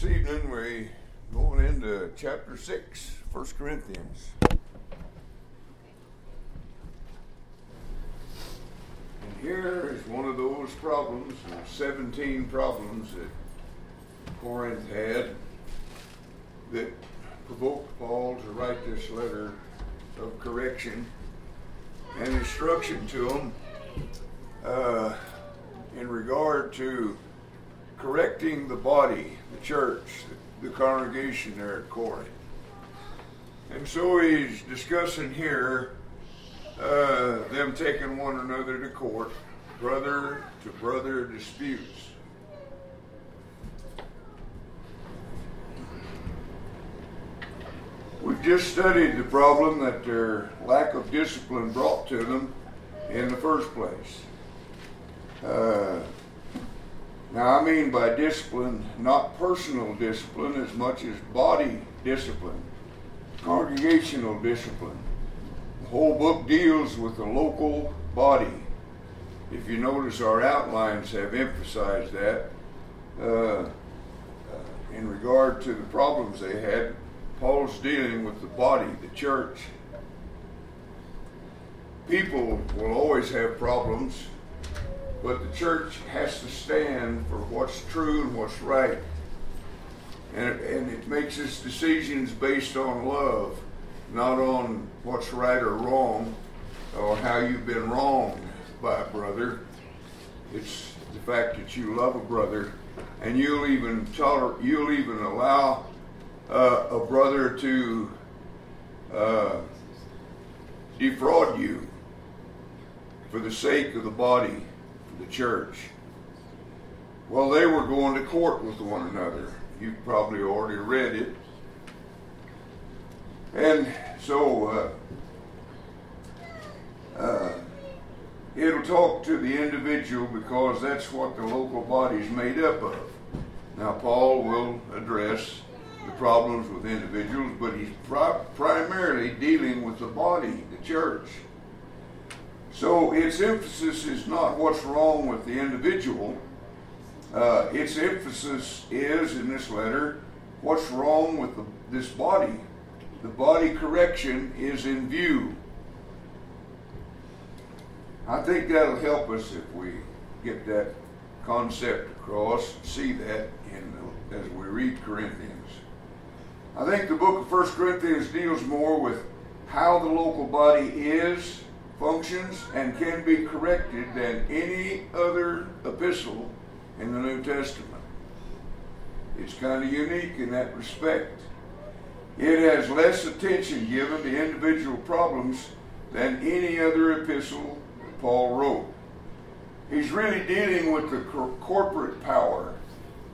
This evening we're going into chapter 6, 1 Corinthians. And here is one of those problems, 17 problems that Corinth had that provoked Paul to write this letter of correction and instruction to them uh, in regard to correcting the body, the church, the, congregation there at Corinth. And so he's discussing here uh, them taking one another to court, brother to brother disputes. We've just studied the problem that their lack of discipline brought to them in the first place. Uh, now, I mean by discipline, not personal discipline as much as body discipline, congregational discipline. The whole book deals with the local body. If you notice, our outlines have emphasized that. Uh, uh, in regard to the problems they had, Paul's dealing with the body, the church. People will always have problems but the church has to stand for what's true and what's right. And it, and it makes its decisions based on love, not on what's right or wrong or how you've been wronged by a brother. It's the fact that you love a brother and you'll even you'll even allow uh, a brother to uh, defraud you for the sake of the body the church. Well, they were going to court with one another. You probably already read it. And so uh, uh, it'll talk to the individual because that's what the local body is made up of. Now, Paul will address the problems with individuals, but he's pri- primarily dealing with the body, the church. So its emphasis is not what's wrong with the individual. Uh, its emphasis is in this letter what's wrong with the, this body. The body correction is in view. I think that'll help us if we get that concept across, see that in the, as we read Corinthians. I think the book of 1 Corinthians deals more with how the local body is functions and can be corrected than any other epistle in the New Testament. It's kind of unique in that respect. It has less attention given to individual problems than any other epistle Paul wrote. He's really dealing with the cor- corporate power,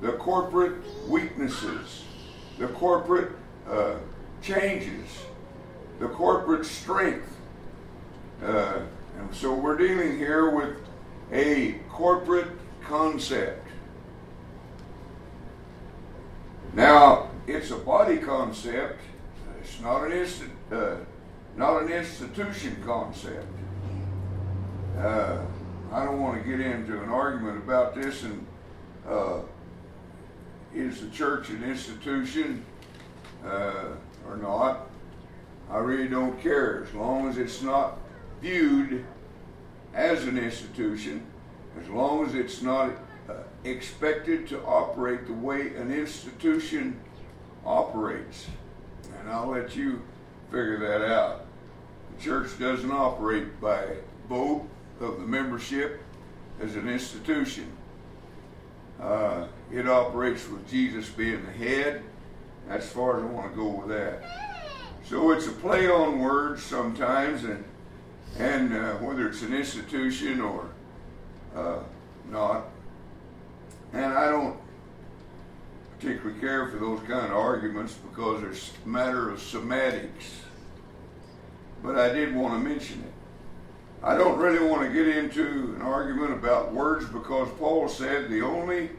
the corporate weaknesses, the corporate uh, changes, the corporate strength uh, and so we're dealing here with a corporate concept. Now, it's a body concept. It's not an instant, uh, not an institution concept. Uh, I don't want to get into an argument about this. And uh, is the church an institution uh, or not? I really don't care as long as it's not viewed as an institution as long as it's not uh, expected to operate the way an institution operates. And I'll let you figure that out. The church doesn't operate by vote of the membership as an institution. Uh, it operates with Jesus being the head. That's as far as I want to go with that. So it's a play on words sometimes, and and uh, whether it's an institution or uh, not. And I don't particularly care for those kind of arguments because it's a matter of semantics. But I did want to mention it. I don't really want to get into an argument about words because Paul said the only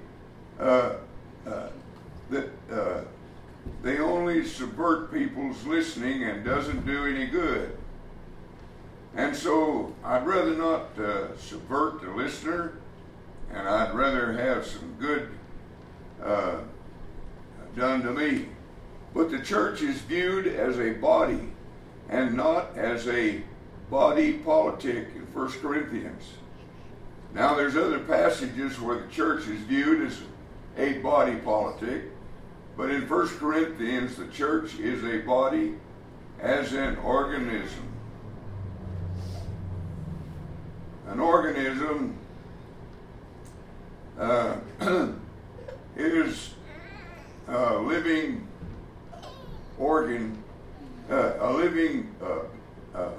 uh, uh that uh, they only subvert people's listening and doesn't do any good. And so I'd rather not uh, subvert the listener, and I'd rather have some good uh, done to me. But the church is viewed as a body and not as a body politic in 1 Corinthians. Now, there's other passages where the church is viewed as a body politic, but in 1 Corinthians, the church is a body as an organism. An organism uh, is a living organ, uh, a living uh, uh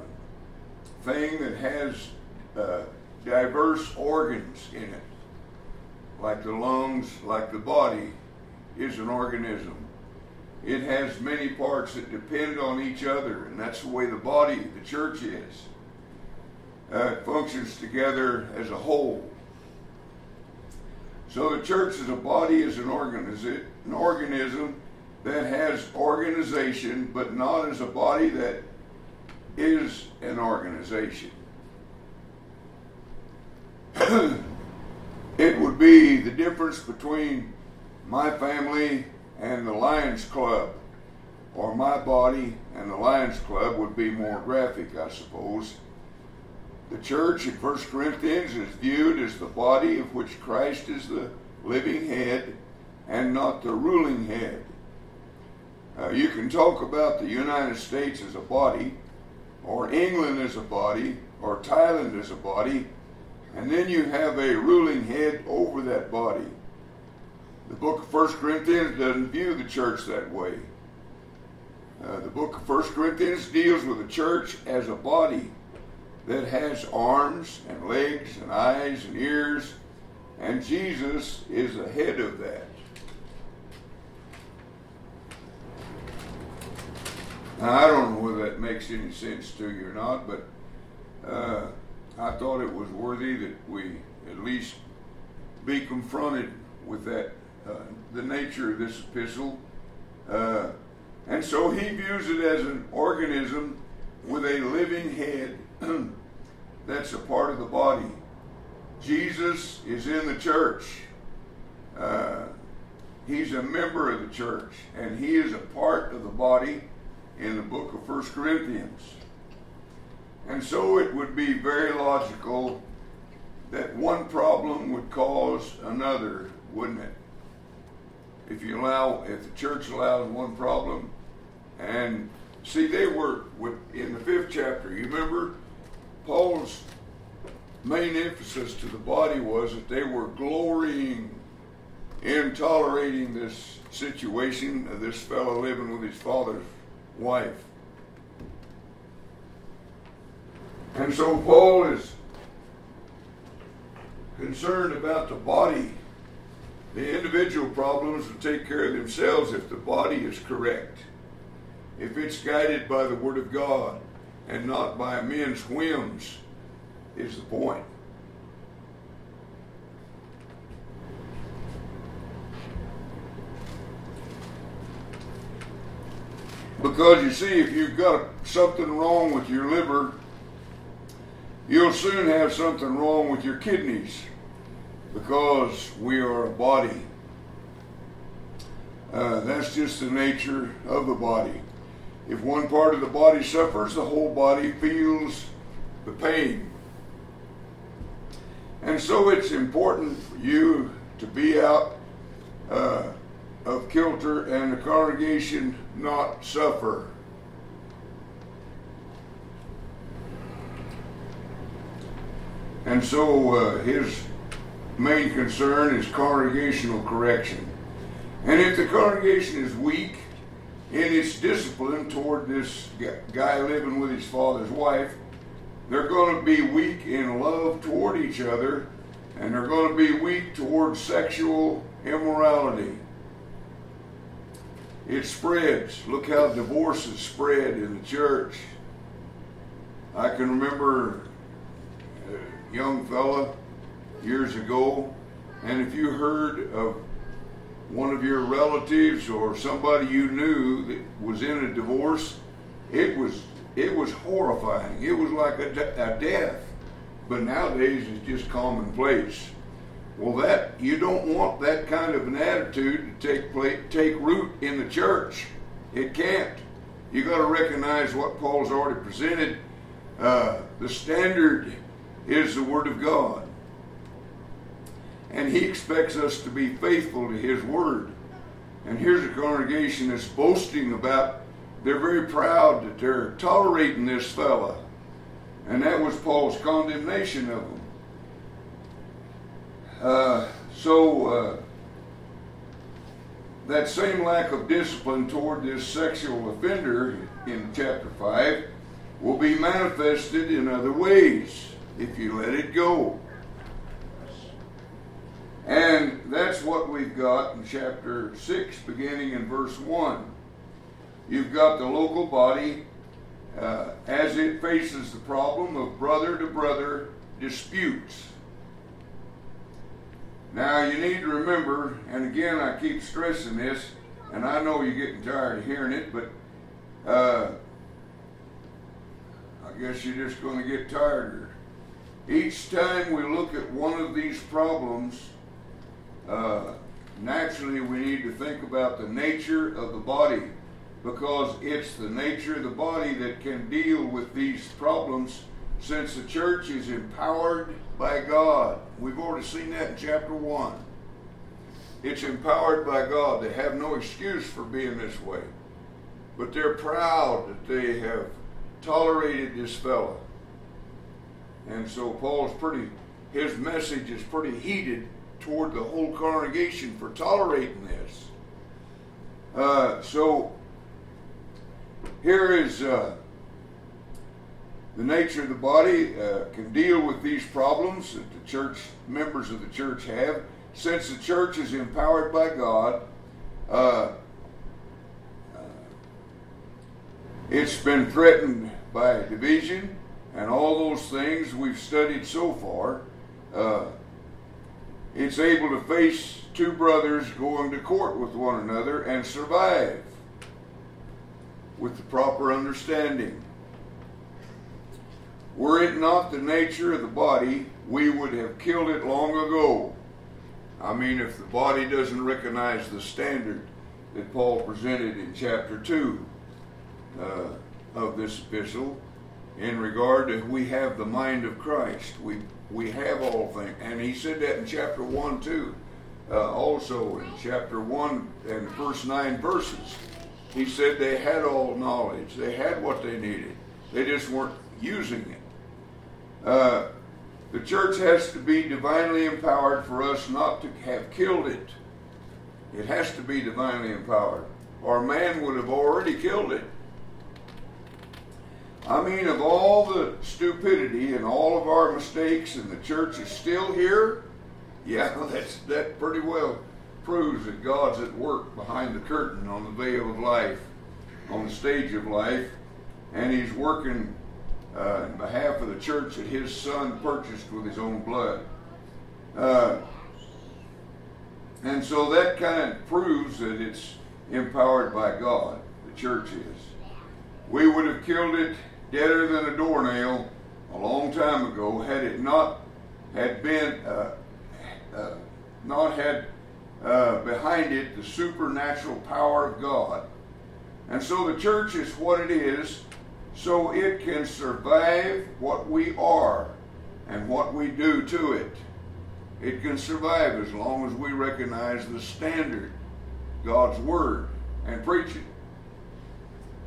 thing that has uh, diverse organs in it, like the lungs, like the body, is an organism. It has many parts that depend on each other, and that's the way the body, the church is. Uh, functions together as a whole. So the church as a body is an, organiz- an organism that has organization, but not as a body that is an organization. it would be the difference between my family and the Lions Club, or my body and the Lions Club would be more graphic, I suppose. The church in 1 Corinthians is viewed as the body of which Christ is the living head and not the ruling head. Uh, you can talk about the United States as a body, or England as a body, or Thailand as a body, and then you have a ruling head over that body. The book of 1 Corinthians doesn't view the church that way. Uh, the book of 1 Corinthians deals with the church as a body that has arms and legs and eyes and ears, and Jesus is the head of that. Now, I don't know whether that makes any sense to you or not, but uh, I thought it was worthy that we at least be confronted with that, uh, the nature of this epistle. Uh, and so he views it as an organism with a living head that's a part of the body. Jesus is in the church. Uh, he's a member of the church, and he is a part of the body in the book of First Corinthians. And so it would be very logical that one problem would cause another, wouldn't it? If you allow, if the church allows one problem, and see, they were in the fifth chapter. You remember, Paul's main emphasis to the body was that they were glorying in tolerating this situation of this fellow living with his father's wife. And so Paul is concerned about the body. The individual problems will take care of themselves if the body is correct, if it's guided by the Word of God and not by men's whims, is the point. Because you see, if you've got something wrong with your liver, you'll soon have something wrong with your kidneys because we are a body. Uh, that's just the nature of the body. If one part of the body suffers, the whole body feels the pain. And so it's important for you to be out uh, of kilter and the congregation not suffer. And so uh, his main concern is congregational correction. And if the congregation is weak in its discipline toward this guy living with his father's wife, they're going to be weak in love toward each other, and they're going to be weak toward sexual immorality. It spreads. Look how divorces spread in the church. I can remember a young fella years ago, and if you heard of one of your relatives or somebody you knew that was in a divorce, it was it was horrifying. It was like a, de- a death. But nowadays it's just commonplace. Well, that you don't want that kind of an attitude to take place, take root in the church. It can't. You got to recognize what Paul's already presented. Uh, the standard is the Word of God, and he expects us to be faithful to His Word. And here's a congregation that's boasting about. They're very proud that they're tolerating this fella, and that was Paul's condemnation of them. Uh, so uh, that same lack of discipline toward this sexual offender in chapter 5 will be manifested in other ways if you let it go. And that's what we've got in chapter 6, beginning in verse 1. You've got the local body uh, as it faces the problem of brother to brother disputes. Now, you need to remember, and again, I keep stressing this, and I know you're getting tired of hearing it, but uh, I guess you're just going to get tired. Each time we look at one of these problems, uh, naturally we need to think about the nature of the body because it's the nature of the body that can deal with these problems since the church is empowered by God. We've already seen that in chapter 1. It's empowered by God. They have no excuse for being this way. But they're proud that they have tolerated this fellow. And so Paul's pretty, his message is pretty heated toward the whole congregation for tolerating this. Uh, so here is uh, the nature of the body uh, can deal with these problems that the church members of the church have. Since the church is empowered by God, uh, uh, it's been threatened by division and all those things we've studied so far. It's able to face two brothers going to court with one another and survive with the proper understanding. Were it not the nature of the body, we would have killed it long ago. I mean, if the body doesn't recognize the standard that Paul presented in chapter 2 uh, of this epistle, in regard to we have the mind of Christ, we, we have all things. And he said that in chapter 1 too. Uh, also in chapter 1 and the first nine verses, he said they had all knowledge. They had what they needed. They just weren't using it. Uh, the church has to be divinely empowered for us not to have killed it. It has to be divinely empowered, or man would have already killed it. I mean, of all the stupidity and all of our mistakes, and the church is still here, yeah, that's, that pretty well proves that God's at work behind the curtain on the veil of life, on the stage of life, and He's working uh, in behalf of the church that his son purchased with his own blood. Uh, and so that kind of proves that it's empowered by God, the church is. We would have killed it deader than a doornail a long time ago had it not had been uh, uh, not had uh, behind it the supernatural power of God. And so the church is what it is so it can survive what we are and what we do to it. It can survive as long as we recognize the standard, God's Word, and preach it.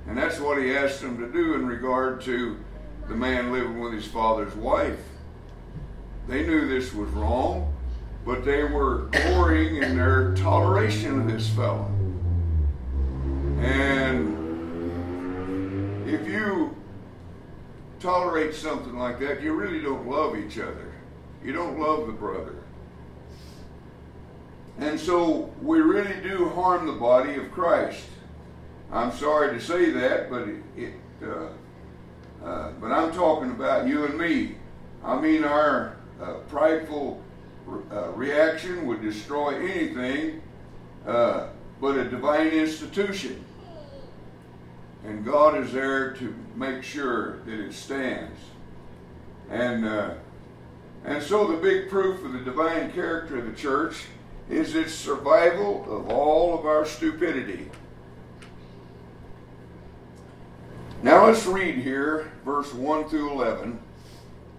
And that's what he asked them to do in regard to the man living with his father's wife. They knew this was wrong, but they were glorying in their toleration of this fellow. And if you tolerate something like that, you really don't love each other. You don't love the brother. And so we really do harm the body of Christ. I'm sorry to say that, but it, it uh, uh, but I'm talking about you and me. I mean, our uh, prideful uh, reaction would destroy anything uh, but a divine institution. And God is there to make sure that it stands. And uh, And so the big proof of the divine character of the church is its survival of all of our stupidity. Now let's read here verse 1 through 11,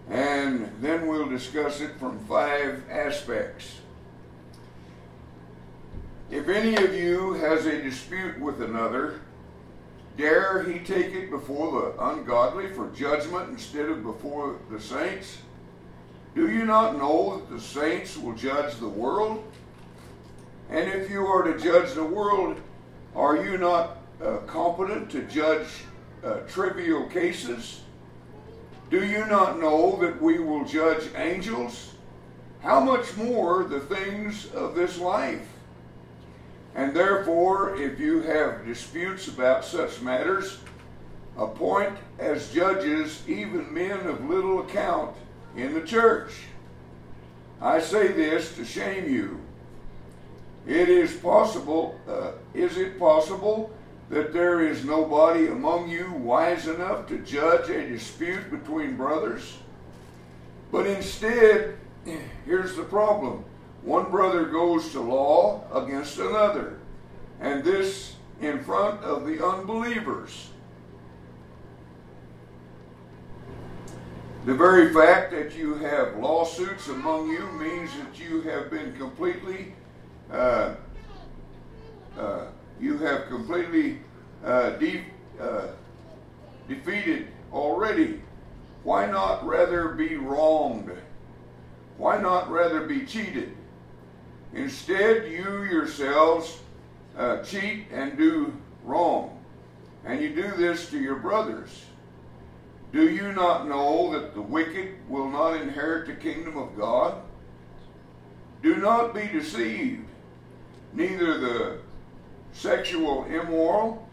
and then we'll discuss it from five aspects. If any of you has a dispute with another, dare he take it before the ungodly for judgment instead of before the saints? Do you not know that the saints will judge the world? And if you are to judge the world, are you not uh, competent to judge uh, trivial cases? Do you not know that we will judge angels? How much more the things of this life? And therefore, if you have disputes about such matters, appoint as judges even men of little account in the church. I say this to shame you. It is possible, uh, is it possible that there is nobody among you wise enough to judge a dispute between brothers? But instead, here's the problem one brother goes to law against another, and this in front of the unbelievers. The very fact that you have lawsuits among you means that you have been completely, uh, uh, you have completely uh, de- uh, defeated already. Why not rather be wronged? Why not rather be cheated? Instead, you yourselves uh, cheat and do wrong. And you do this to your brothers. Do you not know that the wicked will not inherit the kingdom of God? Do not be deceived. Neither the sexual immoral,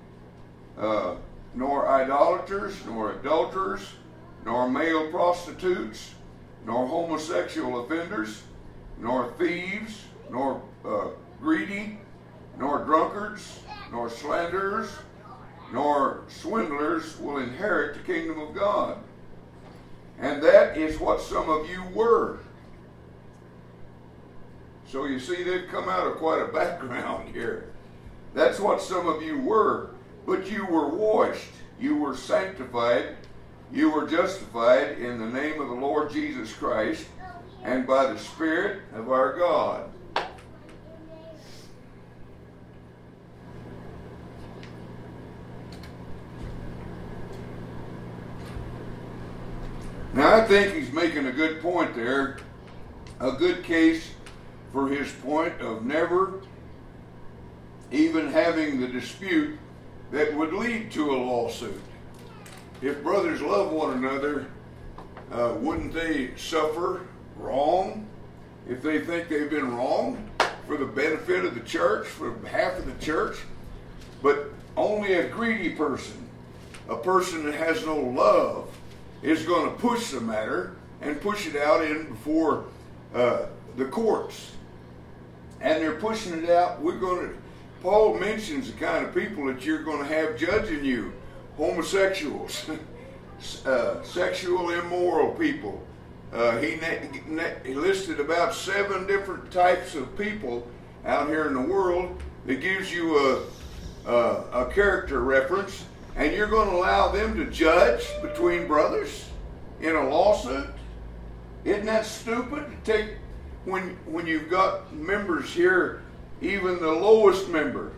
uh, nor idolaters, nor adulterers, nor male prostitutes, nor homosexual offenders, nor thieves, nor uh, greedy, nor drunkards, nor slanderers, nor swindlers will inherit the kingdom of God. And that is what some of you were. So you see, they've come out of quite a background here. That's what some of you were. But you were washed, you were sanctified, you were justified in the name of the Lord Jesus Christ and by the Spirit of our God. Now, I think he's making a good point there, a good case for his point of never even having the dispute that would lead to a lawsuit. If brothers love one another, uh, wouldn't they suffer wrong if they think they've been wrong for the benefit of the church, for half of the church? But only a greedy person, a person that has no love, is going to push the matter and push it out in before uh, the courts. And they're pushing it out. We're going to. Paul mentions the kind of people that you're going to have judging you homosexuals, uh, sexual immoral people. Uh, he, he listed about seven different types of people out here in the world that gives you a, a, a character reference and you're going to allow them to judge between brothers in a lawsuit? Isn't that stupid? Take when when you've got members here, even the lowest member,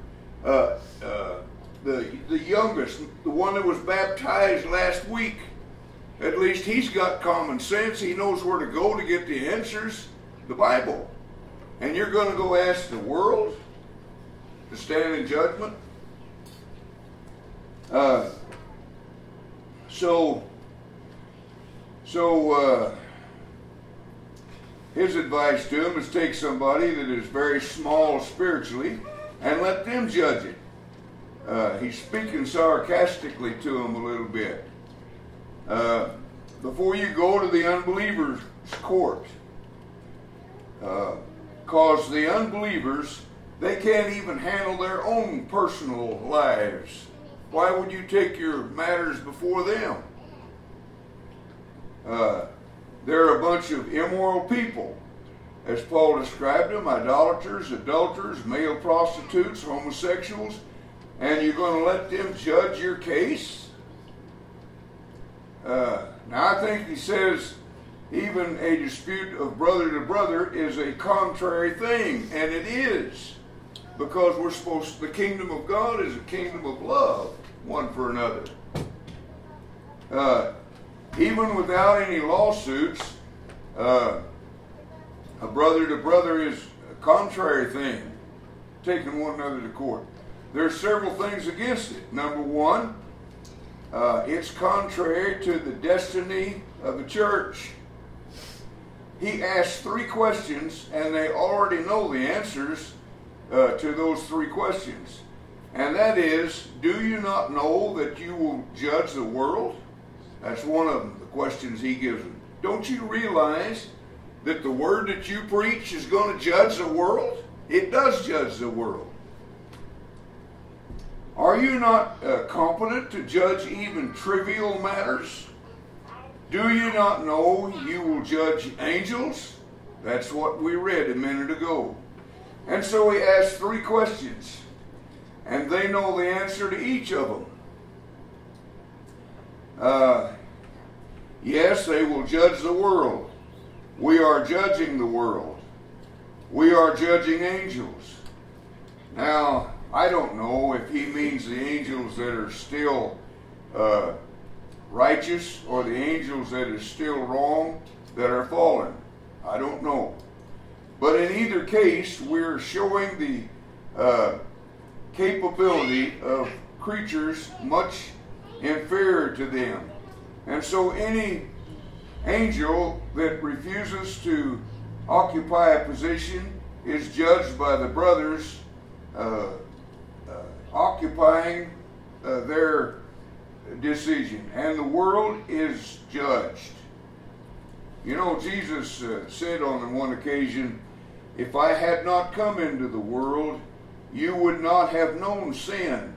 uh, uh, the the youngest, the one that was baptized last week. At least he's got common sense. He knows where to go to get the answers, the Bible. And you're going to go ask the world to stand in judgment? Uh, so, so uh, his advice to him is take somebody that is very small spiritually and let them judge it. Uh, he's speaking sarcastically to him a little bit. Uh, before you go to the unbeliever's court, because uh, the unbelievers, they can't even handle their own personal lives why would you take your matters before them? Uh, they're a bunch of immoral people, as Paul described them idolaters, adulterers, male prostitutes, homosexuals, and you're going to let them judge your case? Uh, now, I think he says even a dispute of brother to brother is a contrary thing, and it is. Because we're supposed to, the kingdom of God is a kingdom of love one for another. Uh, even without any lawsuits, uh, a brother to brother is a contrary thing, taking one another to court. There are several things against it. Number one, uh, it's contrary to the destiny of the church. He asked three questions, and they already know the answers uh, to those three questions. And that is, do you not know that you will judge the world? That's one of them, the questions he gives them. Don't you realize that the word that you preach is going to judge the world? It does judge the world. Are you not uh, competent to judge even trivial matters? Do you not know you will judge angels? That's what we read a minute ago. And so he asked three questions, and they know the answer to each of them. Uh, yes, they will judge the world. We are judging the world. We are judging angels. Now, I don't know if he means the angels that are still uh, righteous or the angels that are still wrong that are fallen. I don't know. But in either case, we're showing the uh, capability of creatures much inferior to them. And so any angel that refuses to occupy a position is judged by the brothers uh, uh, occupying uh, their decision, and the world is judged. You know, Jesus uh, said on one occasion, If I had not come into the world, you would not have known sin.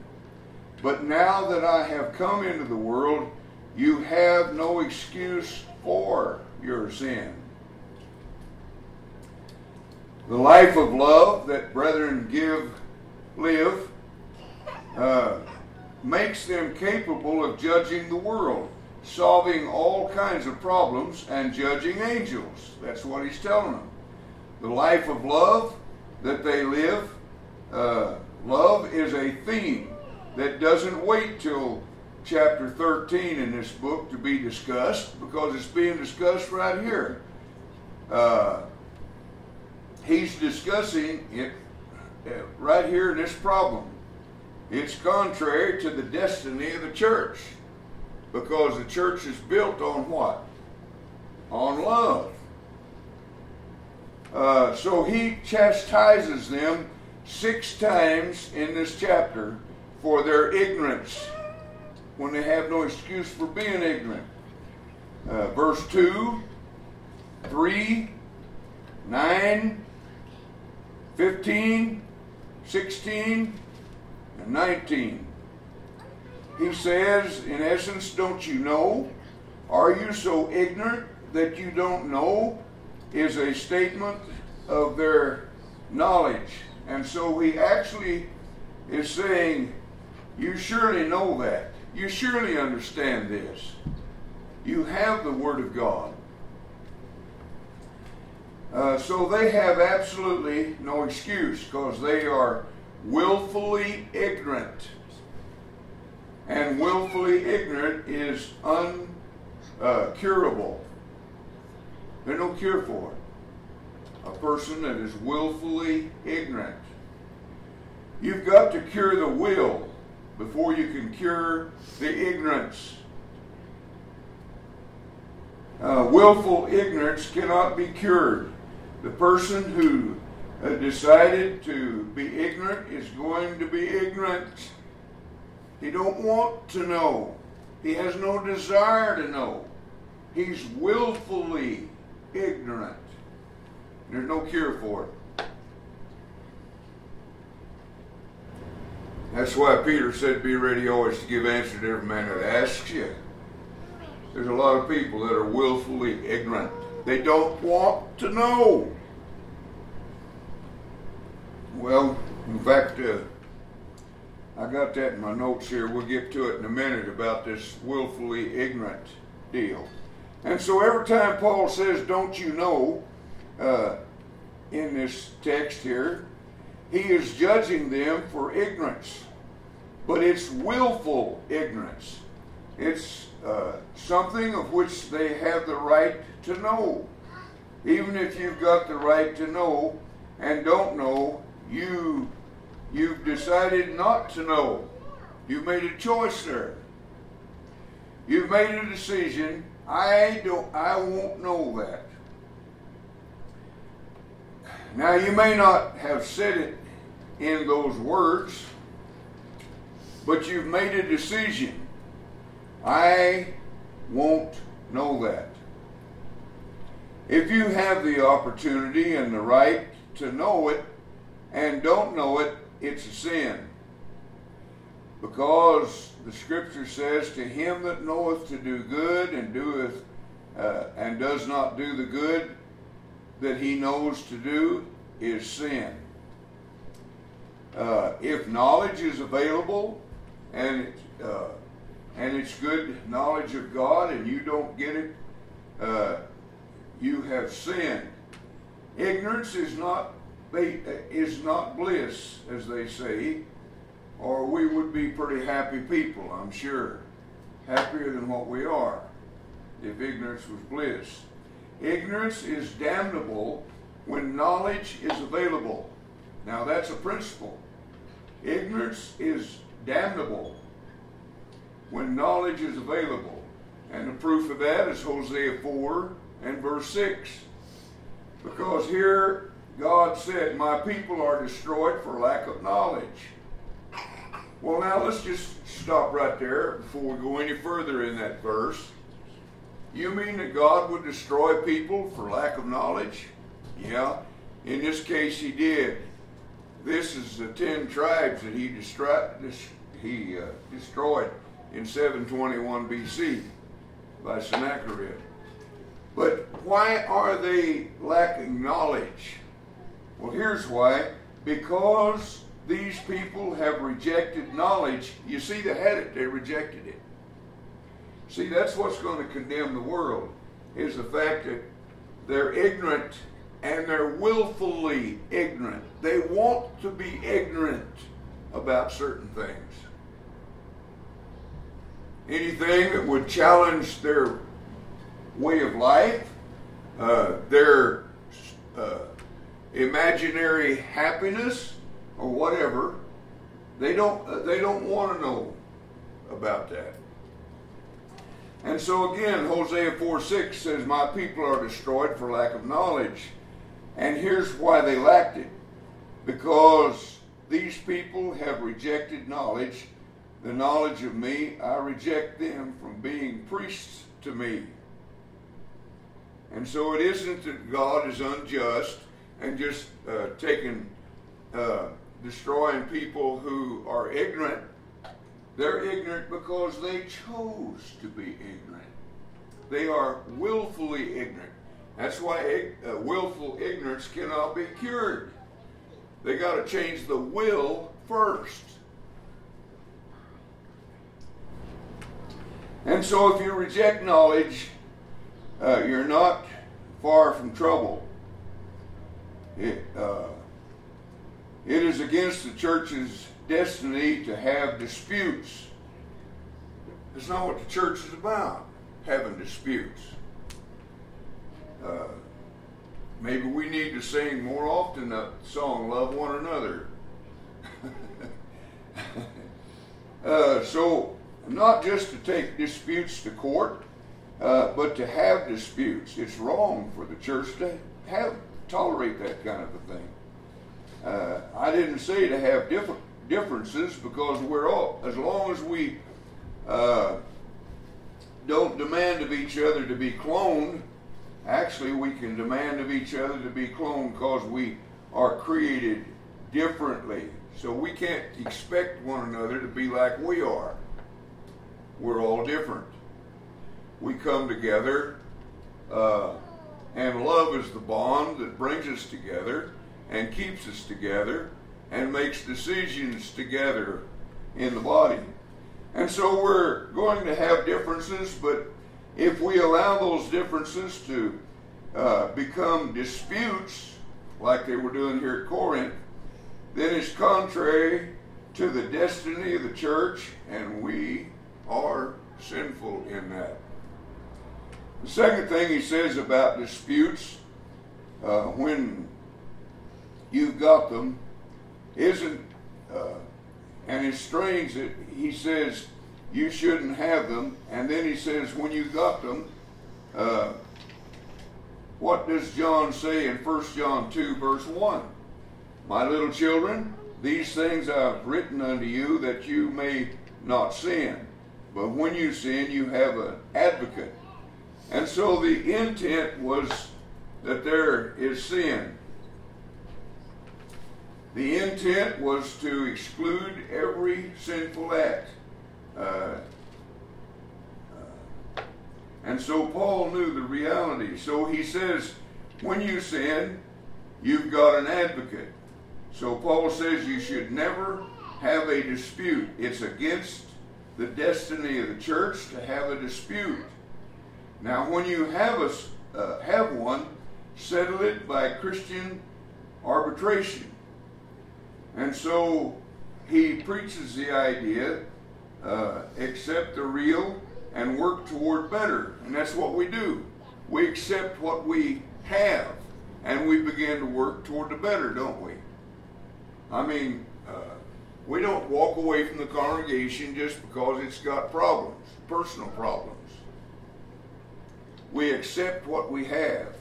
But now that I have come into the world, you have no excuse for your sin. The life of love that brethren give, live, uh, makes them capable of judging the world, solving all kinds of problems, and judging angels. That's what he's telling them. The life of love that they live, uh, love is a theme that doesn't wait till chapter 13 in this book to be discussed because it's being discussed right here. Uh, he's discussing it uh, right here in this problem. It's contrary to the destiny of the church because the church is built on what? On love. Uh, so he chastises them six times in this chapter for their ignorance when they have no excuse for being ignorant. Uh, verse 2, 3, 9, 15, 16, and 19. He says, in essence, don't you know? Are you so ignorant that you don't know? Is a statement of their knowledge. And so he actually is saying, You surely know that. You surely understand this. You have the Word of God. Uh, so they have absolutely no excuse because they are willfully ignorant. And willfully ignorant is uncurable. Uh, There's no cure for it. A person that is willfully ignorant. You've got to cure the will before you can cure the ignorance. Uh, willful ignorance cannot be cured. The person who uh, decided to be ignorant is going to be ignorant. He don't want to know. He has no desire to know. He's willfully ignorant. There's no cure for it. That's why Peter said, Be ready always to give answer to every man that asks you. There's a lot of people that are willfully ignorant. They don't want to know. Well, in fact, uh, I got that in my notes here. We'll get to it in a minute about this willfully ignorant deal. And so every time Paul says, Don't you know, uh, in this text here, he is judging them for ignorance. But it's willful ignorance. It's uh, something of which they have the right to know. Even if you've got the right to know and don't know, you you've decided not to know. You've made a choice there. You've made a decision. I don't I won't know that. Now you may not have said it in those words, but you've made a decision. I won't know that. If you have the opportunity and the right to know it and don't know it, it's a sin. Because the scripture says, To him that knoweth to do good and doeth uh, and does not do the good that he knows to do is sin. Uh, if knowledge is available and uh, and it's good knowledge of God and you don't get it, uh, you have sinned. Ignorance is not is not bliss, as they say, or we would be pretty happy people, I'm sure, happier than what we are, if ignorance was bliss. Ignorance is damnable when knowledge is available. Now that's a principle. Ignorance is damnable when knowledge is available. And the proof of that is Hosea 4 and verse 6. Because here God said, My people are destroyed for lack of knowledge. Well, now let's just stop right there before we go any further in that verse. You mean that God would destroy people for lack of knowledge? Yeah, in this case, He did. This is the ten tribes that He, destri- he uh, destroyed in 721 BC by Sennacherib. But why are they lacking knowledge? Well, here's why. Because these people have rejected knowledge. You see, they had it, they rejected it. See, that's what's going to condemn the world, is the fact that they're ignorant and they're willfully ignorant. They want to be ignorant about certain things anything that would challenge their way of life, uh, their uh, imaginary happiness, or whatever. They don't. Uh, they don't want to know about that. And so again, Hosea 4 6 says, My people are destroyed for lack of knowledge. And here's why they lacked it because these people have rejected knowledge the knowledge of me, I reject them from being priests to me. And so it isn't that God is unjust and just uh, taking, uh, destroying people who are ignorant. They're ignorant because they chose to be ignorant. They are willfully ignorant. That's why uh, willful ignorance cannot be cured. They got to change the will first. And so if you reject knowledge, uh, you're not far from trouble. It, uh, it is against the church's destiny to have disputes. That's not what the church is about, having disputes. Uh, maybe we need to sing more often the song, Love One Another. uh, so not just to take disputes to court, uh, but to have disputes. It's wrong for the church to have tolerate that kind of a thing. Uh, I didn't say to have diff- differences because we're all as long as we uh, don't demand of each other to be cloned. Actually, we can demand of each other to be cloned because we are created differently. So we can't expect one another to be like we are. We're all different. we come together, uh, and love is the bond that brings us together and keeps us together and makes decisions together in the body. And so we're going to have differences, but if we allow those differences to uh, become disputes, like they were doing here at Corinth, then it's contrary to the destiny of the church, and we are sinful in that. The second thing he says about disputes, uh, when you've got them, isn't, uh, and it's strange that he says you shouldn't have them, and then he says when you got them, uh, what does John say in 1 John 2, verse 1? My little children, these things I've written unto you that you may not sin. But when you sin, you have an advocate. And so the intent was that there is sin. The intent was to exclude every sinful act. Uh, uh, and so Paul knew the reality. So he says, when you sin, you've got an advocate. So Paul says you should never have a dispute. It's against the destiny of the church to have a dispute. Now, when you have a uh, have one, settle it by Christian arbitration. And so he preaches the idea uh, accept the real and work toward better. And that's what we do. We accept what we have and we begin to work toward the better, don't we? I mean, uh, we don't walk away from the congregation just because it's got problems, personal problems. We accept what we have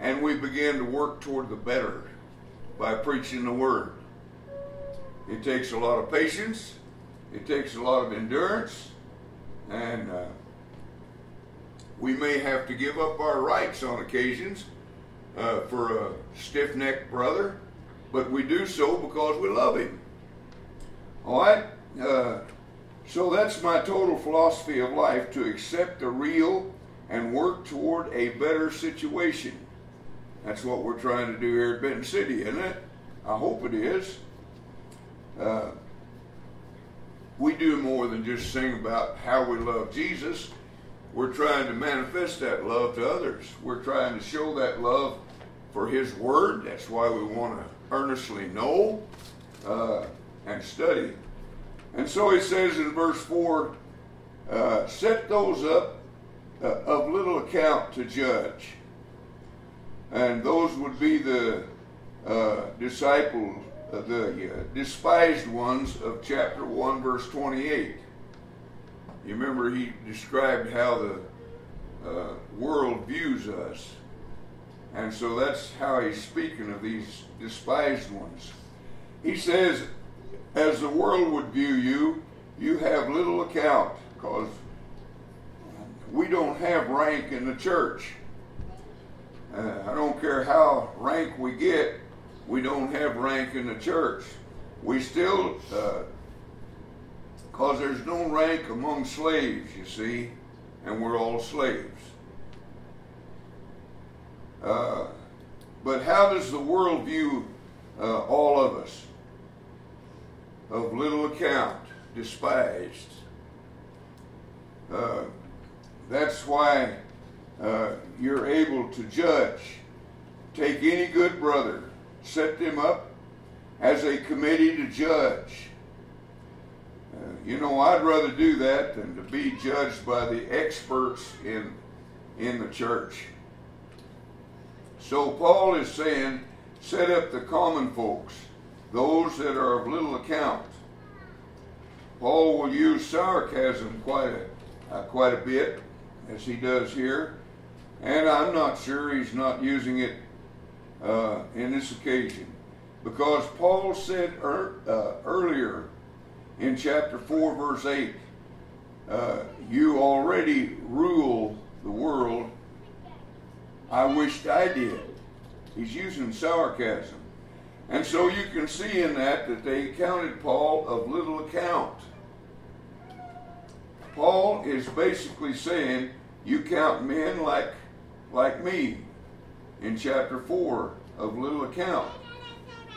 and we begin to work toward the better by preaching the word. It takes a lot of patience, it takes a lot of endurance, and uh, we may have to give up our rights on occasions uh, for a stiff necked brother, but we do so because we love him. All right? Uh, so that's my total philosophy of life to accept the real and work toward a better situation. That's what we're trying to do here at Benton City, isn't it? I hope it is. Uh, we do more than just sing about how we love Jesus. We're trying to manifest that love to others. We're trying to show that love for His Word. That's why we want to earnestly know uh, and study. And so he says in verse 4 uh, set those up uh, of little account to judge. And those would be the uh, disciples, the despised ones of chapter 1, verse 28. You remember he described how the uh, world views us. And so that's how he's speaking of these despised ones. He says, as the world would view you, you have little account because we don't have rank in the church. Uh, I don't care how rank we get, we don't have rank in the church. We still, because uh, there's no rank among slaves, you see, and we're all slaves. Uh, but how does the world view uh, all of us? Of little account, despised. Uh, that's why uh, you're able to judge. Take any good brother, set them up as a committee to judge. Uh, you know, I'd rather do that than to be judged by the experts in in the church. So Paul is saying, set up the common folks, those that are of little account. Paul will use sarcasm quite a, uh, quite a bit, as he does here, and I'm not sure he's not using it uh, in this occasion. Because Paul said er, uh, earlier in chapter 4, verse 8, uh, you already rule the world I wished I did. He's using sarcasm. And so you can see in that that they counted Paul of little account. Paul is basically saying you count men like like me in chapter 4 of little account.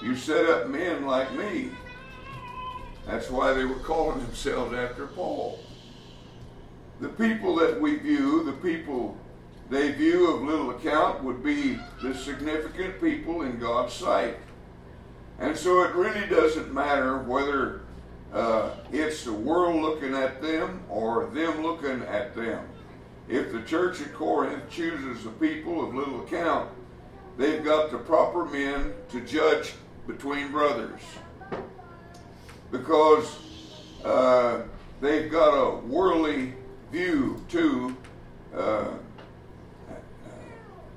You set up men like me. That's why they were calling themselves after Paul. The people that we view, the people they view of little account, would be the significant people in God's sight. And so it really doesn't matter whether uh, it's the world looking at them or them looking at them. If the church at Corinth chooses the people of little account, they've got the proper men to judge between brothers. Because uh, they've got a worldly view too uh,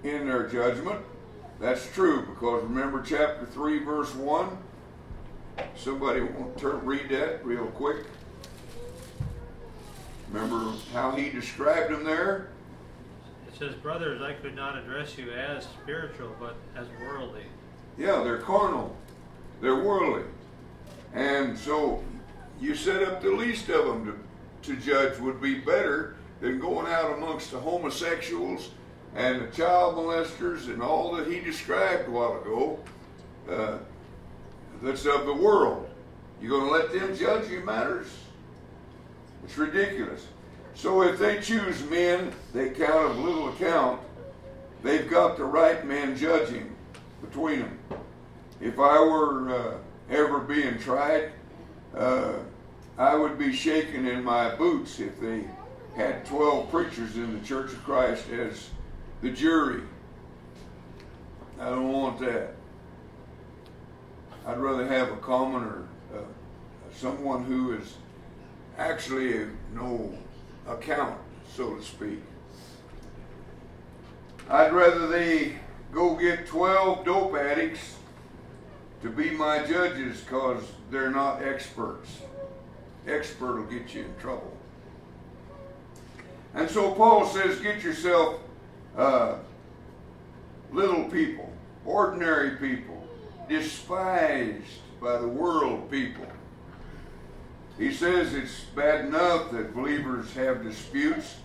in their judgment. That's true because remember chapter 3, verse 1? Somebody want to read that real quick? Remember how he described them there? Says, Brothers, I could not address you as spiritual, but as worldly. Yeah, they're carnal. They're worldly. And so you set up the least of them to, to judge would be better than going out amongst the homosexuals and the child molesters and all that he described a while ago uh, that's of the world. You're going to let them judge you matters? It's ridiculous. So if they choose men they count of little account, they've got the right men judging between them. If I were uh, ever being tried, uh, I would be shaking in my boots if they had 12 preachers in the Church of Christ as the jury. I don't want that. I'd rather have a commoner, uh, someone who is actually no account, so to speak. I'd rather they go get 12 dope addicts to be my judges because they're not experts. Expert will get you in trouble. And so Paul says, get yourself uh, little people, ordinary people, despised by the world people. He says it's bad enough that believers have disputes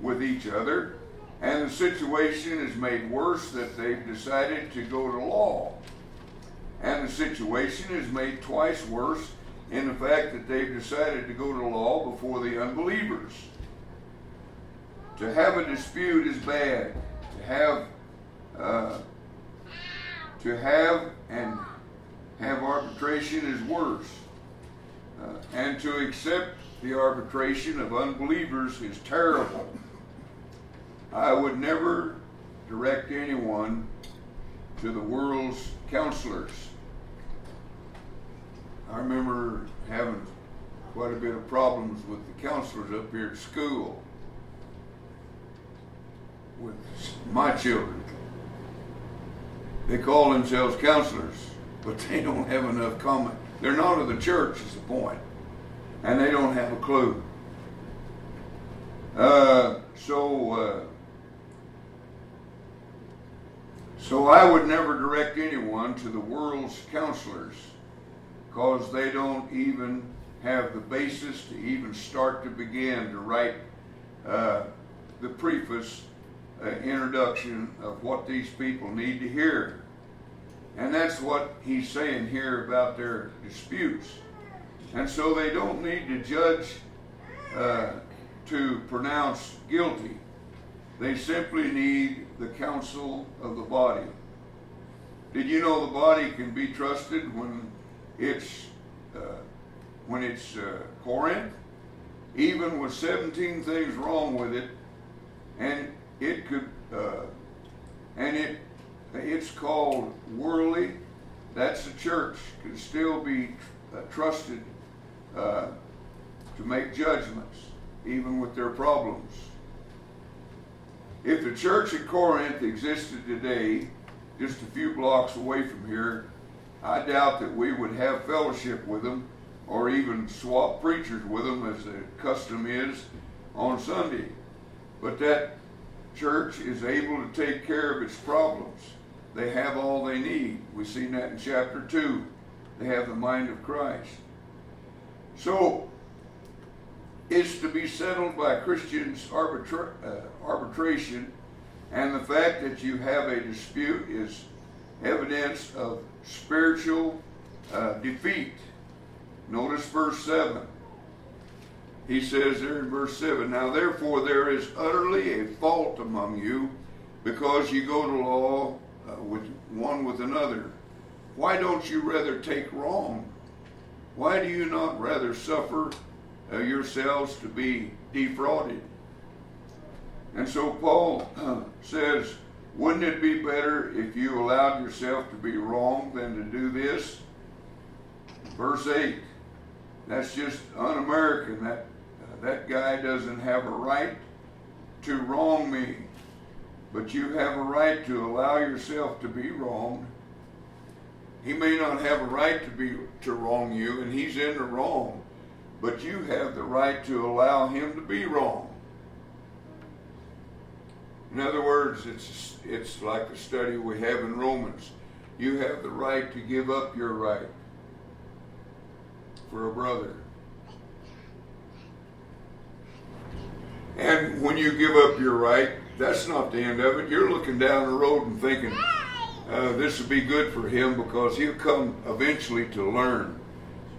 with each other, and the situation is made worse that they've decided to go to law. And the situation is made twice worse in the fact that they've decided to go to law before the unbelievers. To have a dispute is bad. To have uh, to have and have arbitration is worse. Uh, and to accept the arbitration of unbelievers is terrible. I would never direct anyone to the world's counselors. I remember having quite a bit of problems with the counselors up here at school with my children. They call themselves counselors, but they don't have enough common. They're not of the church, is the point, and they don't have a clue. Uh, so, uh, so I would never direct anyone to the world's counselors, because they don't even have the basis to even start to begin to write uh, the preface uh, introduction of what these people need to hear. And that's what he's saying here about their disputes. And so they don't need to judge uh, to pronounce guilty. They simply need the counsel of the body. Did you know the body can be trusted when it's uh, when it's uh, Corinth, even with 17 things wrong with it, and it could, uh, and it, it's called worldly. That's the church can still be uh, trusted uh, to make judgments, even with their problems. If the church at Corinth existed today, just a few blocks away from here, I doubt that we would have fellowship with them or even swap preachers with them as the custom is on Sunday. But that church is able to take care of its problems. They have all they need. We've seen that in chapter 2. They have the mind of Christ. So, it's to be settled by Christians' arbitra- uh, arbitration, and the fact that you have a dispute is evidence of spiritual uh, defeat. Notice verse 7. He says there in verse 7 Now therefore there is utterly a fault among you, because you go to law uh, with one with another. Why don't you rather take wrong? Why do you not rather suffer uh, yourselves to be defrauded? And so Paul uh, says, wouldn't it be better if you allowed yourself to be wrong than to do this? Verse 8. That's just un-American. That uh, that guy doesn't have a right to wrong me. But you have a right to allow yourself to be wronged. He may not have a right to be to wrong you, and he's in the wrong, but you have the right to allow him to be wrong. In other words, it's it's like the study we have in Romans. You have the right to give up your right for a brother. And when you give up your right, that's not the end of it. You're looking down the road and thinking, uh, this would be good for him because he'll come eventually to learn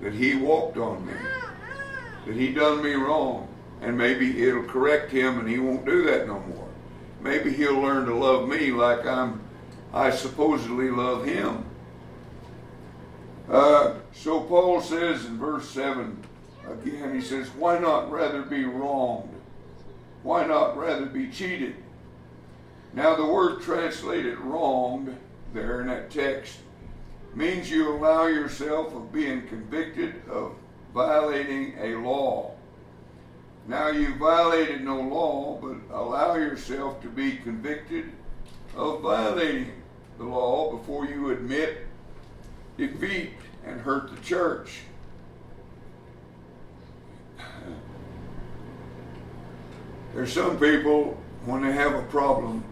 that he walked on me, that he done me wrong, and maybe it'll correct him and he won't do that no more. Maybe he'll learn to love me like I'm, I supposedly love him. Uh, so Paul says in verse 7 again, he says, Why not rather be wronged? Why not rather be cheated? Now, the word translated wrong there in that text means you allow yourself of being convicted of violating a law. Now, you violated no law, but allow yourself to be convicted of violating the law before you admit defeat and hurt the church. There's some people, when they have a problem,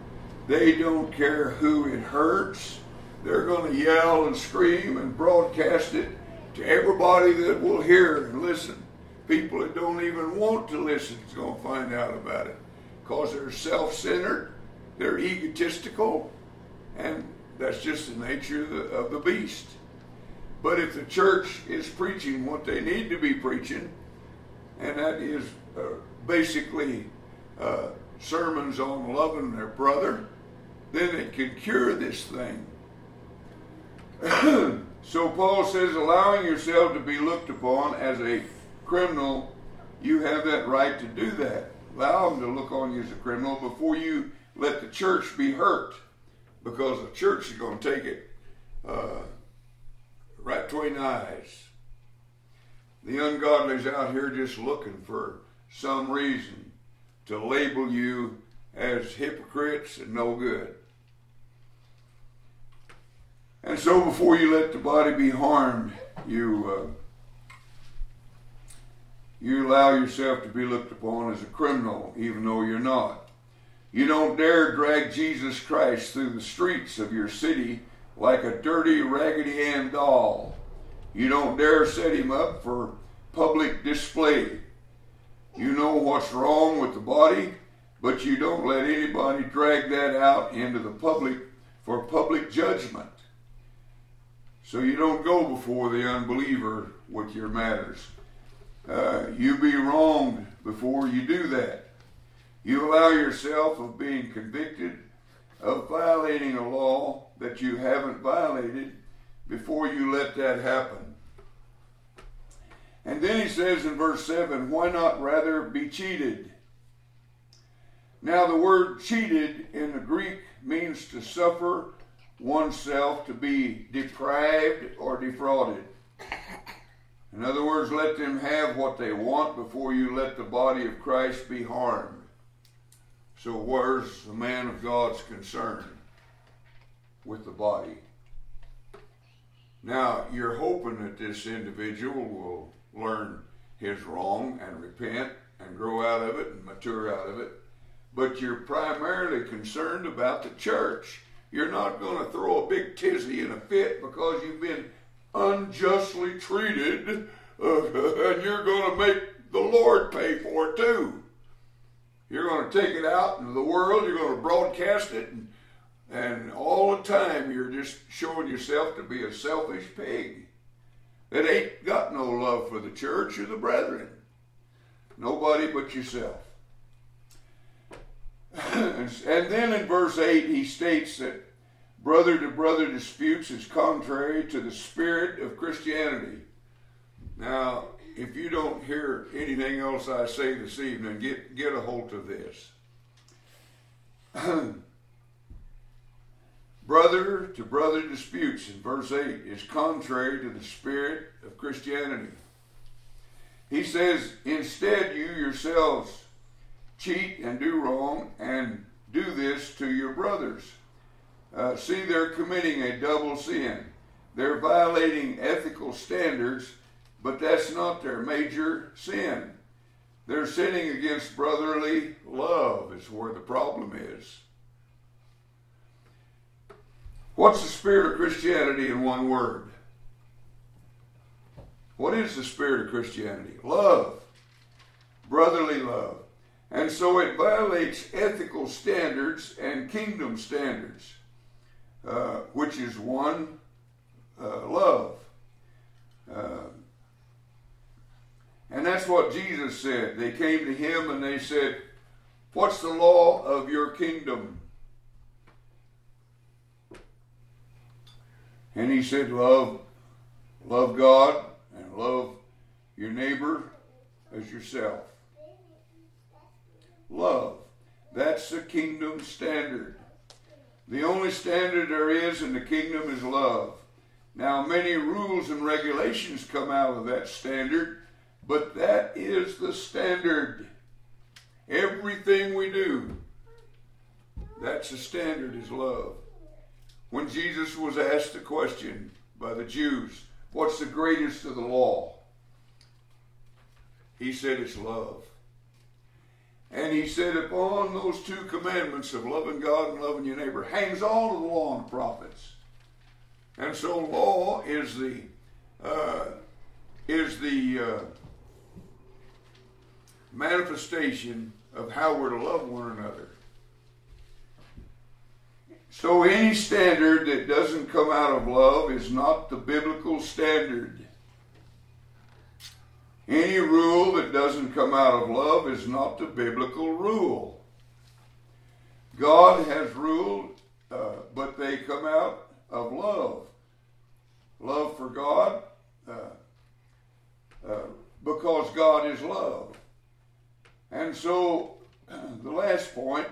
they don't care who it hurts. They're going to yell and scream and broadcast it to everybody that will hear and listen. People that don't even want to listen is going to find out about it because they're self centered, they're egotistical, and that's just the nature of the, of the beast. But if the church is preaching what they need to be preaching, and that is uh, basically uh, sermons on loving their brother, then it can cure this thing. so Paul says, allowing yourself to be looked upon as a criminal, you have that right to do that. Allow them to look on you as a criminal before you let the church be hurt, because the church is going to take it uh, right between the eyes. The ungodly's out here just looking for some reason to label you as hypocrites and no good. And so before you let the body be harmed, you uh, you allow yourself to be looked upon as a criminal, even though you're not. You don't dare drag Jesus Christ through the streets of your city like a dirty Raggedy Ann doll. You don't dare set him up for public display. You know what's wrong with the body, but you don't let anybody drag that out into the public for public judgment. So you don't go before the unbeliever with your matters. Uh, you be wronged before you do that. You allow yourself of being convicted of violating a law that you haven't violated before you let that happen. And then he says in verse 7 why not rather be cheated? Now, the word cheated in the Greek means to suffer oneself to be deprived or defrauded. In other words, let them have what they want before you let the body of Christ be harmed. So, where's the man of God's concern with the body? Now, you're hoping that this individual will learn his wrong and repent and grow out of it and mature out of it, but you're primarily concerned about the church. You're not going to throw a big tizzy in a fit because you've been unjustly treated, uh, and you're going to make the Lord pay for it too. You're going to take it out into the world, you're going to broadcast it, and, and all the time you're just showing yourself to be a selfish pig that ain't got no love for the church or the brethren. Nobody but yourself. and then in verse 8, he states that brother to brother disputes is contrary to the spirit of Christianity. Now, if you don't hear anything else I say this evening, get, get a hold of this. brother to brother disputes in verse 8 is contrary to the spirit of Christianity. He says, Instead, you yourselves cheat and do wrong and do this to your brothers. Uh, see, they're committing a double sin. They're violating ethical standards but that's not their major sin. They're sinning against brotherly love, is where the problem is. What's the spirit of Christianity in one word? What is the spirit of Christianity? Love. Brotherly love. And so it violates ethical standards and kingdom standards, uh, which is one, uh, love. Uh, and that's what Jesus said. They came to him and they said, What's the law of your kingdom? And he said, Love, love God and love your neighbor as yourself. Love. That's the kingdom standard. The only standard there is in the kingdom is love. Now, many rules and regulations come out of that standard, but that is the standard. Everything we do, that's the standard is love. When Jesus was asked the question by the Jews, what's the greatest of the law? He said it's love. And he said, upon those two commandments of loving God and loving your neighbor hangs all of the law and the prophets. And so law is the uh, is the uh, manifestation of how we're to love one another. So any standard that doesn't come out of love is not the biblical standard. Any rule that doesn't come out of love is not the biblical rule. God has ruled, uh, but they come out of love. Love for God, uh, uh, because God is love. And so the last point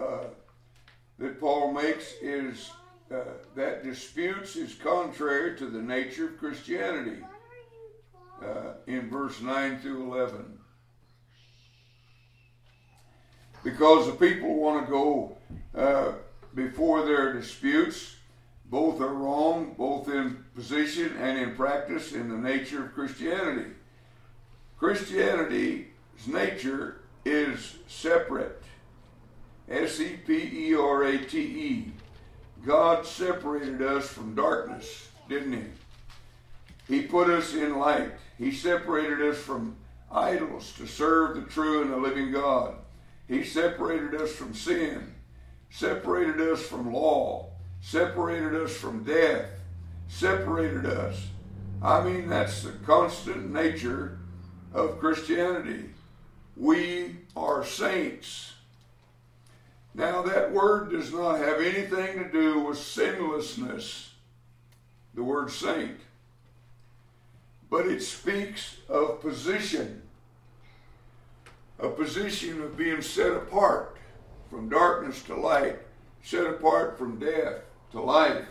uh, that Paul makes is uh, that disputes is contrary to the nature of Christianity uh, in verse 9 through 11. Because the people want to go uh, before their disputes, both are wrong, both in position and in practice, in the nature of Christianity. Christianity's nature is separate. S E P E R A T E. God separated us from darkness, didn't He? He put us in light. He separated us from idols to serve the true and the living God. He separated us from sin, separated us from law, separated us from death, separated us. I mean, that's the constant nature of Christianity we are saints. Now, that word does not have anything to do with sinlessness, the word saint, but it speaks of position, a position of being set apart from darkness to light, set apart from death to life.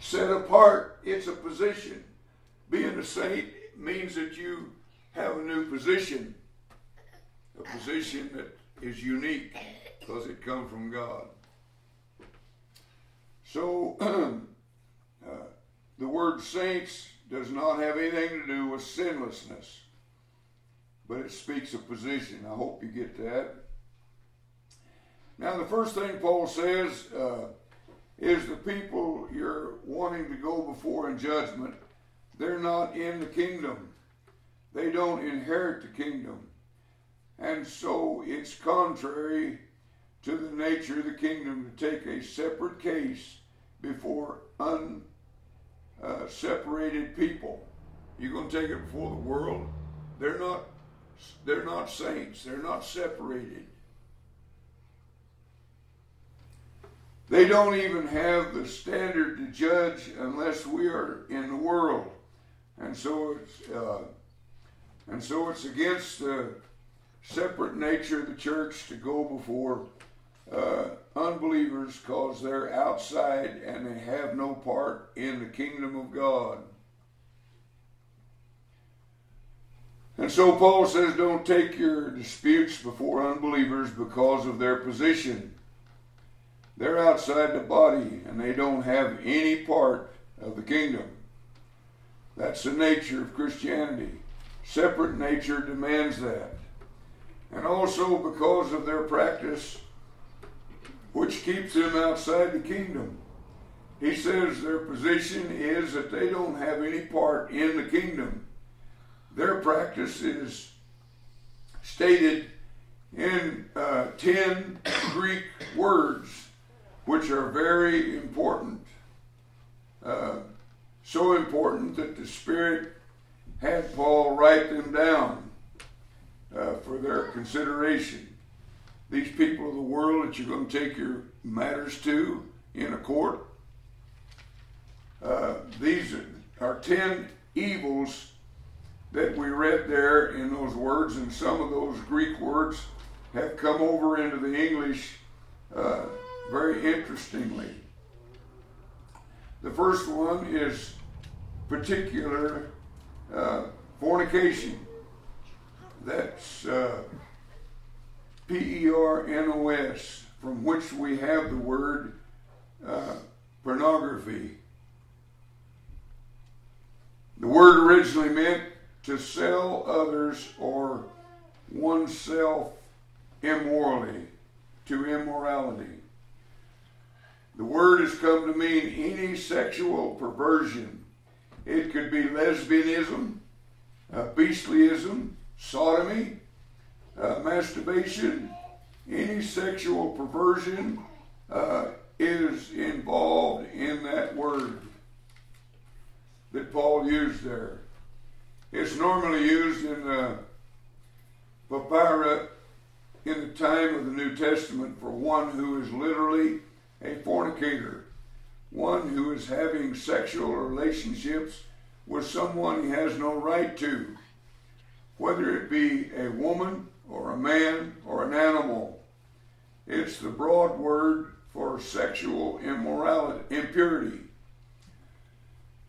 Set apart, it's a position. Being a saint means that you have a new position a position that is unique because it comes from God. So, uh, the word saints does not have anything to do with sinlessness, but it speaks of position. I hope you get that. Now, the first thing Paul says uh, is the people you're wanting to go before in judgment, they're not in the kingdom. they don't inherit the kingdom. And so it's contrary to the nature of the kingdom to take a separate case before unseparated uh, people. You're going to take it before the world. They're not. They're not saints. They're not separated. They don't even have the standard to judge unless we are in the world, and so it's uh, and so it's against the separate nature of the church to go before uh, unbelievers because they're outside and they have no part in the kingdom of God. And so Paul says, don't take your disputes before unbelievers because of their position. They're outside the body and they don't have any part of the kingdom. That's the nature of Christianity. Separate nature demands that. And also because of their practice, which keeps them outside the kingdom. He says their position is that they don't have any part in the kingdom. Their practice is stated in uh, 10 Greek words, which are very important. Uh, so important that the Spirit had Paul write them down uh, for their consideration. These people of the world that you're going to take your matters to in a court, uh, these are 10 evils that we read there in those words, and some of those Greek words have come over into the English uh, very interestingly. The first one is particular uh, fornication. That's uh, P E R N O S, from which we have the word uh, pornography. The word originally meant to sell others or oneself immorally, to immorality. The word has come to mean any sexual perversion. It could be lesbianism, uh, beastlyism, sodomy, uh, masturbation, any sexual perversion uh, is involved in that word that Paul used there. It's normally used in the papyri in the time of the New Testament for one who is literally a fornicator, one who is having sexual relationships with someone he has no right to, whether it be a woman or a man or an animal. It's the broad word for sexual immorality, impurity.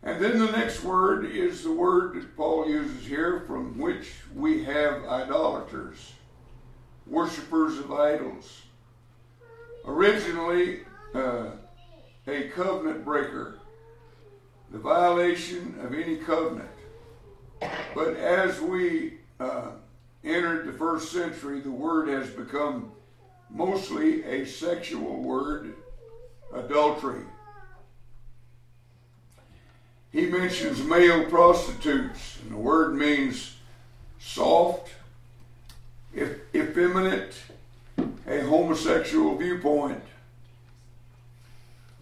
And then the next word is the word that Paul uses here, from which we have idolaters, worshippers of idols. Originally, uh, a covenant breaker, the violation of any covenant. But as we uh, entered the first century, the word has become mostly a sexual word, adultery. He mentions male prostitutes, and the word means soft, effeminate, a homosexual viewpoint.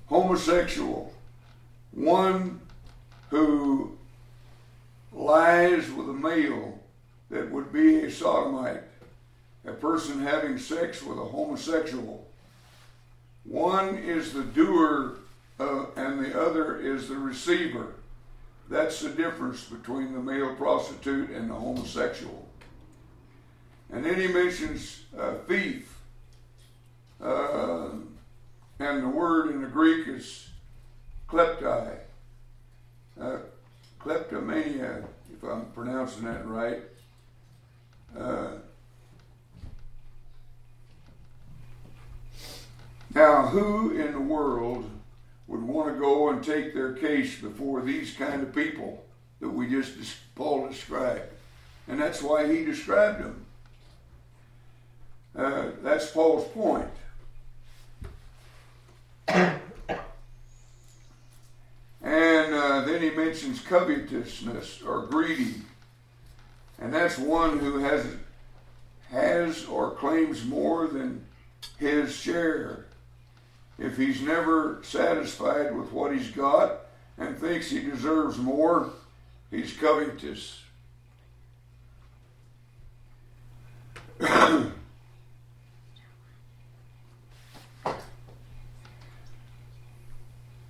Homosexual, one who lies with a male that would be a sodomite, a person having sex with a homosexual. One is the doer uh, and the other is the receiver. That's the difference between the male prostitute and the homosexual. And then he mentions uh, thief. Uh, and the word in the Greek is kleptai. Uh, kleptomania, if I'm pronouncing that right. Uh, now, who in the world would want to go and take their case before these kind of people that we just Paul described? And that's why he described them. Uh, that's Paul's point. and uh, then he mentions covetousness or greedy. And that's one who has has or claims more than his share. If he's never satisfied with what he's got and thinks he deserves more, he's covetous. now,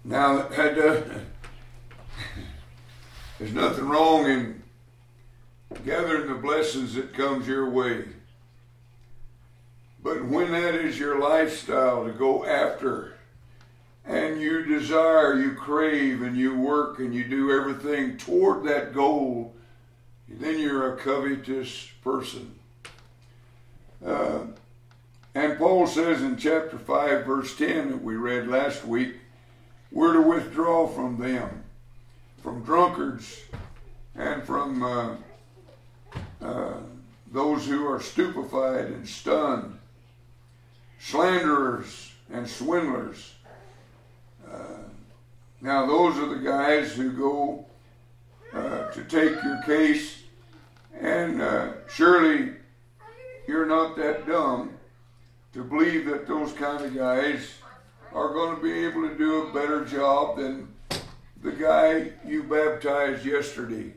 uh, there's nothing wrong in gathering the blessings that comes your way. But when that is your lifestyle to go after, and you desire, you crave, and you work, and you do everything toward that goal, then you're a covetous person. Uh, and Paul says in chapter 5, verse 10 that we read last week, we're to withdraw from them, from drunkards, and from uh, those who are stupefied and stunned, slanderers and swindlers. Uh, now, those are the guys who go uh, to take your case, and uh, surely you're not that dumb to believe that those kind of guys are going to be able to do a better job than the guy you baptized yesterday.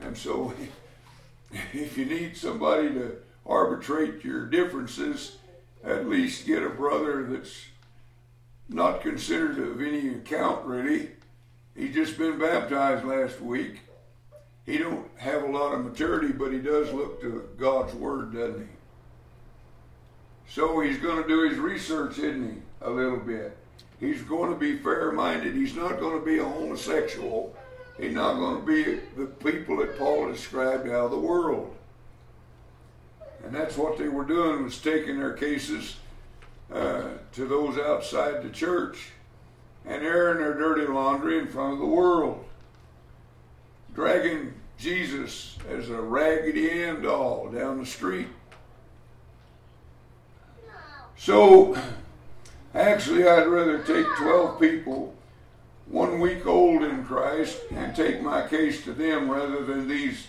And so, if you need somebody to arbitrate your differences, at least get a brother that's not considered of any account really. He's just been baptized last week. He don't have a lot of maturity, but he does look to God's word, doesn't he? So he's going to do his research, isn't he? A little bit. He's going to be fair-minded. He's not going to be a homosexual. He's not going to be the people that Paul described out of the world. And that's what they were doing was taking their cases uh, to those outside the church and airing their dirty laundry in front of the world, dragging Jesus as a Raggedy Ann doll down the street. So, actually, I'd rather take 12 people, one week old in Christ, and take my case to them rather than these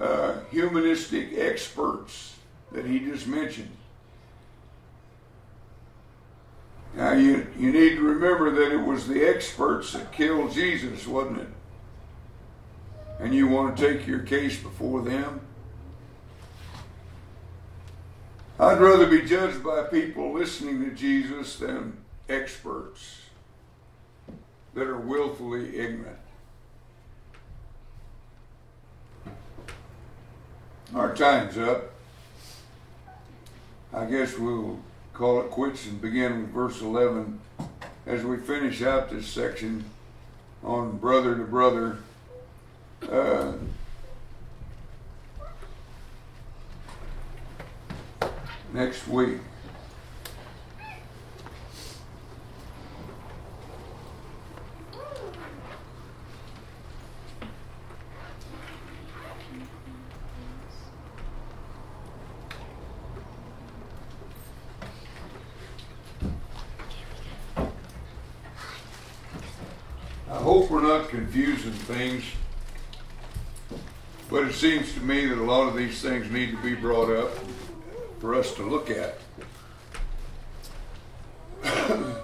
uh, humanistic experts that he just mentioned. Now, you, you need to remember that it was the experts that killed Jesus, wasn't it? And you want to take your case before them? I'd rather be judged by people listening to Jesus than experts that are willfully ignorant. Our time's up. I guess we'll call it quits and begin with verse 11 as we finish out this section on brother to brother. Uh, next week. I hope we're not confusing things, but it seems to me that a lot of these things need to be brought up for us to look at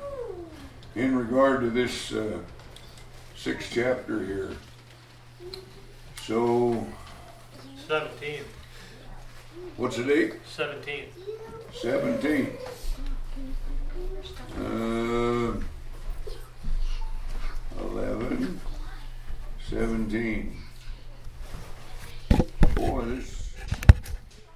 in regard to this uh, sixth chapter here. So, 17th. what's the date? 17th. 17. Uh, 11, 17. Boy, this